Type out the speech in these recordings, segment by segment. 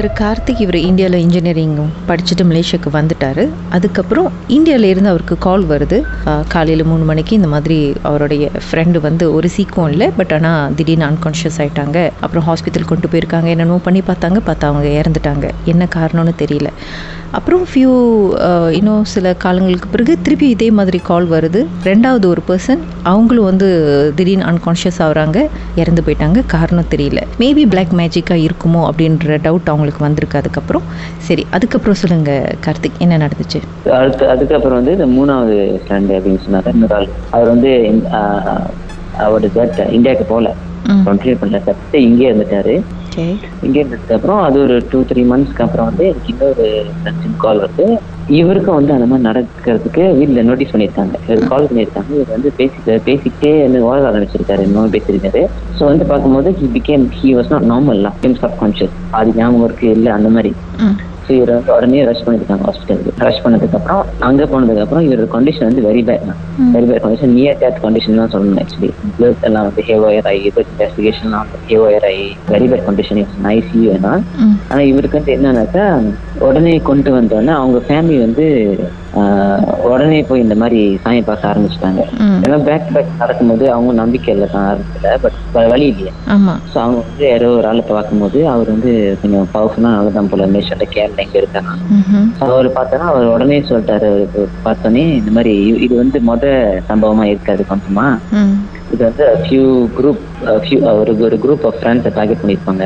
திரு கார்த்திக் இவர் இந்தியாவில் இன்ஜினியரிங் படிச்சுட்டு மலேசியாவுக்கு வந்துட்டார். அதுக்கப்புறம் இந்தியாவிலேருந்து அவருக்கு கால் வருது. காலையில் மூணு மணிக்கு இந்த மாதிரி அவருடைய ஃப்ரெண்டு வந்து ஒரு சீக்கம் இல்லை பட் ஆனால் திடீர்னு அன்கான்ஷியஸ் ஆகிட்டாங்க அப்புறம் ஹாஸ்பிட்டல் கொண்டு போயிருக்காங்க. என்னென்னமோ பண்ணி பார்த்தாங்க. பார்த்தா அவங்க இறந்துட்டாங்க. என்ன காரணம்னு தெரியல. அப்புறம் ஃபியூ இன்னும் சில காலங்களுக்கு பிறகு திருப்பி இதே மாதிரி கால் வருது. ரெண்டாவது ஒரு பர்சன் அவங்களும் வந்து திடீர்னு அன்கான்ஷியஸ் ஆகுறாங்க இறந்து போயிட்டாங்க. காரணம் தெரியல. மேபி பிளாக் மேஜிக்காக இருக்குமோ அப்படின்ற டவுட் அவங்களுக்கு வந்திருக்கு அதுக்கப்புறம். சரி அதுக்கப்புறம் சொல்லுங்க கார்த்திக் என்ன நடந்துச்சு? அடுத்து அதுக்கப்புறம் வந்து இந்த மூணாவது ஃப்ரெண்டு அப்படின்னு சொன்னாங்க இன்னொரு ஆள். அவர் வந்து ஆஹ், அவர் ஜட் இந்தியாவுக்கு போகல. கண்டினியூ பண்ணல சட்டு இங்கே இருந்துட்டாரு. ஓகே இங்கே இருந்ததுக்கு அப்புறம் அது ஒரு டூ த்ரீ மந்த்ஸ்க்கு அப்புறம் வந்து எனக்கு இன்னொரு ஃப்ரெண்ட்ஸின் கால் வருது. இவருக்கும் வந்து அந்த மாதிரி நடக்கிறதுக்கு வீட்டில் நோட்டீஸ் பண்ணியிருக்காங்க. இவர் கால் பண்ணியிருக்காங்க. இவர் வந்து பேசி பேசிக்கிட்டே வந்து ஓட ஆரம்பிச்சிருக்காரு இன்னும் பேசியிருக்காரு. ஸோ வந்து பார்க்கும்போது he became he was not normal subconscious அது ஞாபகம் இருக்கு இல்லை? அந்த மாதிரி. ஸோ இவரை வந்து உடனே ரஷ் பண்ணிருக்காங்க ஹாஸ்பிட்டலுக்கு ரஷ் பண்ணதுக்கு அப்புறம் அங்கே போனதுக்கு அப்புறம் இவரோட கண்டிஷன் வந்து very bad very bad condition near death condition தான் சொல்லணும் ஆக்சுவலி பிளட் எல்லாம் வந்து ஹேவயர் ஆகி பிளட் இன்வெஸ்டிகேஷன் ஹேவயர் ஆகி வெரி பேட் கண்டிஷன் ஐசியூ தான் ம். ஆனா இவருக்கு வந்து என்னன்னாக்கா உடனே கொண்டு வந்தோடனே அவங்க ஃபேமிலி வந்து உடனே போய் இந்த மாதிரி சாமி பார்க்க ஆரம்பிச்சிட்டாங்க. ஏன்னா பேக் பேக் நடக்கும்போது அவங்க நம்பிக்கை இல்லை தான் ஆரம்பிக்கல பட் வழி இல்லையா. ஸோ அவங்க வந்து யாரோ ஒரு ஆளை பார்க்கும்போது அவர் வந்து கொஞ்சம் பவர்ஃபுல்லாக நல்ல தான் போல மேஷோட கேரளா இங்கே இருக்காங்க அவர் பார்த்தோன்னா அவர் உடனே சொல்லிட்டாரு அவருக்கு பார்த்தோன்னே இந்த மாதிரி இது வந்து மொத சம்பவமா இருக்காது கொஞ்சமா. இது வந்து ஃபியூ குரூப் ஃபியூ ஒரு ஒரு குரூப் ஆஃப் ஃப்ரெண்ட்ஸை டார்கெட் பண்ணியிருப்பாங்க.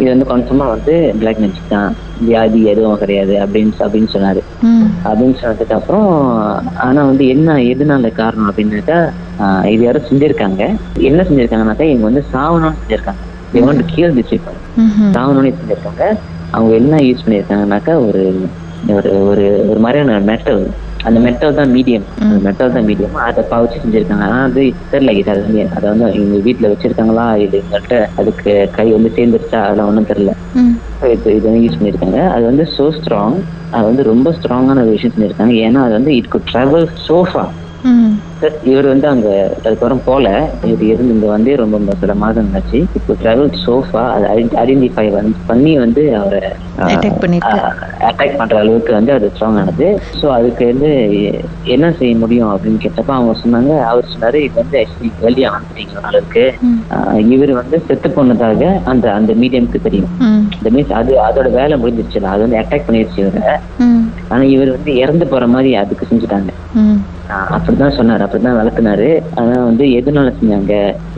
இது வந்து கன்ஃபார்மா வந்து பிளாக் மேஜிக் தான். வியாதி எதுவும் கிடையாது அப்படின்னு அப்படின்னு சொன்னாரு. அப்படின்னு சொன்னதுக்கு அப்புறம் ஆனா வந்து என்ன எதனால காரணம் அப்படின்னாக்கா இது யாரும் செஞ்சிருக்காங்க. என்ன செஞ்சிருக்காங்கனாக்கா இவங்க வந்து சாவணும்னு செஞ்சிருக்காங்க. இவங்க வந்து கீழ் ம் சாவணும்னு செஞ்சிருக்காங்க. அவங்க என்ன யூஸ் பண்ணியிருக்காங்கனாக்கா ஒரு ஒரு ஒரு ஒரு மாதிரியான மெட்டல் அந்த மெட்டல் தான் மீடியம் அந்த மெட்டல் தான் மீடியம் அதை பாவச்சு செஞ்சிருக்காங்க. ஆனா அது தெரியல இது அது வந்து அதை வந்து இவங்க வீட்டுல வச்சிருக்காங்களா? இது இவங்கள்ட்ட அதுக்கு கை வந்து சேர்ந்துருச்சா? அதெல்லாம் ஒன்றும் தெரியல. இப்போ இது வந்து யூஸ் பண்ணியிருக்காங்க. அது வந்து சோ ஸ்ட்ராங் அது வந்து ரொம்ப ஸ்ட்ராங்கான ஒரு விஷயம் பண்ணியிருக்காங்க ஏன்னா அது வந்து இட் குட் ட்ராவல் சோஃபா இவர் வந்து அங்க அதுக்கப்புறம் போல. இவர் இருந்து இங்க வந்து ரொம்ப சில மாதம் ஆச்சு. இப்போ டிராவல் சோஃபா அதை ஐடென்டிஃபை பண்ணி வந்து அவரை. அட்டாக் பண்ற அளவுக்கு வந்து அது ஸ்ட்ராங் ஆனது. ஸோ அதுக்கு வந்து என்ன செய்ய முடியும் அப்படின்னு கேட்டப்ப அவங்க சொன்னாங்க அவர் சொன்னாரு இது வந்து ஆக்சுவலி வெளியே வந்துட்டீங்க அளவுக்கு. இவர் வந்து செத்து போனதாக அந்த அந்த மீடியம்க்கு தெரியும். இந்த மீன்ஸ் அது அதோட வேலை முடிஞ்சிருச்சு. அது வந்து அட்டாக் பண்ணிருச்சு இவரை. ஆனா இவர் வந்து இறந்து போற மாதிரி அதுக்கு செஞ்சுட்டாங்க. அப்படிதான் சொன்னாரு. அப்படிதான் விளக்குனாரு ஆனா வந்து எதனால செஞ்சாங்க?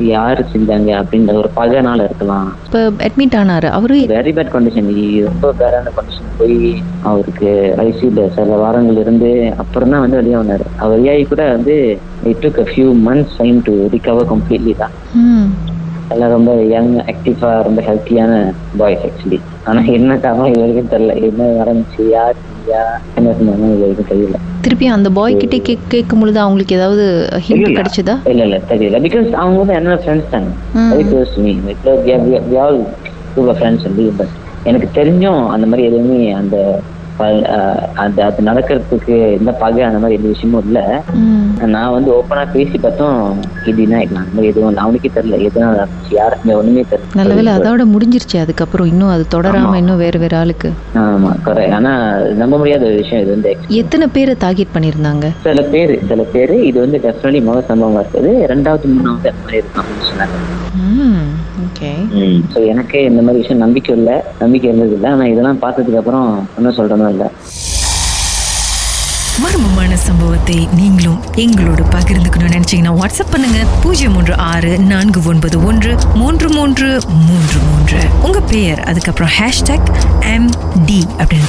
யாரு செஞ்சாங்க? அப்படின்ற ஒரு பகைனால இருக்கலாம். இப்போ அட்மிட் ஆனார். அவரு வெரி பேட் கண்டிஷன் ரொம்ப பேடான கண்டிஷன் போய் அவருக்கு ஐசியூல சில வாரங்கள் இருந்து அப்புறம் தான் வந்து வெளியே வந்தாரு. அவர் வெளியாகி கூட வந்து it took a few months time to recover completely தான். எல்லாம் ரொம்ப யங் ஆக்டிவா ரொம்ப ஹெல்த்தியான பாய்ஸ் ஆக்சுவலி ஆனா என்ன காரணம் இது வரைக்கும் தெரியல. என்ன நடந்துச்சு? யார் என்ன செஞ்சாங்க இது வரைக்கும் தெரியல. திருப்பி அந்த பாய் கிட்டே கேக் கேட்கும் பொழுது அவங்களுக்கு ஏதாவது ஹிண்ட் கிடைச்சதா? இல்ல இல்ல. தெரியல. பிகாஸ் அவங்க வந்து என்னோட ஃப்ரெண்ட்ஸ் தாங்க. Very close to me all super friends but எனக்கு தெரிஞ்சும் அந்த மாதிரி எதுவுமே அந்த அந்த அது நடக்கிறதுக்கு எந்த பகை அந்த மாதிரி எந்த விஷயமும் இல்ல. நான் வந்து ஓப்பனா பேசி பார்த்தோம் இதுனா இருக்கலாம் அந்த மாதிரி எதுவும் அவனுக்கே தெரியல எதுவும் நடந்துச்சு யாருக்குமே ஒண்ணுமே நல்ல வேளை தெரியல அதோட முடிஞ்சிருச்சு அதுக்கப்புறம் இன்னும் அது தொடராம இன்னும் வேற வேற ஆளுக்கு. ஆமா கரெக்ட் ஆனா நம்ப முடியாத ஒரு விஷயம் இது வந்து. எத்தனை பேரை டார்கெட் பண்ணியிருந்தாங்க? சில பேர் சில பேர் இது வந்து டெஃபினெட்லி முதல் சம்பவமா இருக்குது. ரெண்டாவது மூணாவது அந்த மாதிரி இருக்கும் அப்படின்னு சொன்னாங்க. ஸோ எனக்கே இந்த மாதிரி விஷயம் நம்பிக்கை இல்லை. நம்பிக்கை இருந்தது இல்லை. ஆனால் இதெல்லாம் பார்த்ததுக்கு அப்புறம் ஒன்றும் சொல்றதும் இல்லை. மர்மமான சம்பவத்தை நீங்களும் எங்களோடு பகிர்ந்துக்கணும்னு நினைச்சீங்கன்னா வாட்ஸ்அப் பண்ணுங்க. பூஜ்ஜியம் மூன்று ஆறு நான்கு ஒன்பது ஒன்று மூன்று மூன்று மூன்று மூன்று. உங்க பெயர் அதுக்கப்புறம் ஹேஷ்டாக் எம் டி அப்படின்னு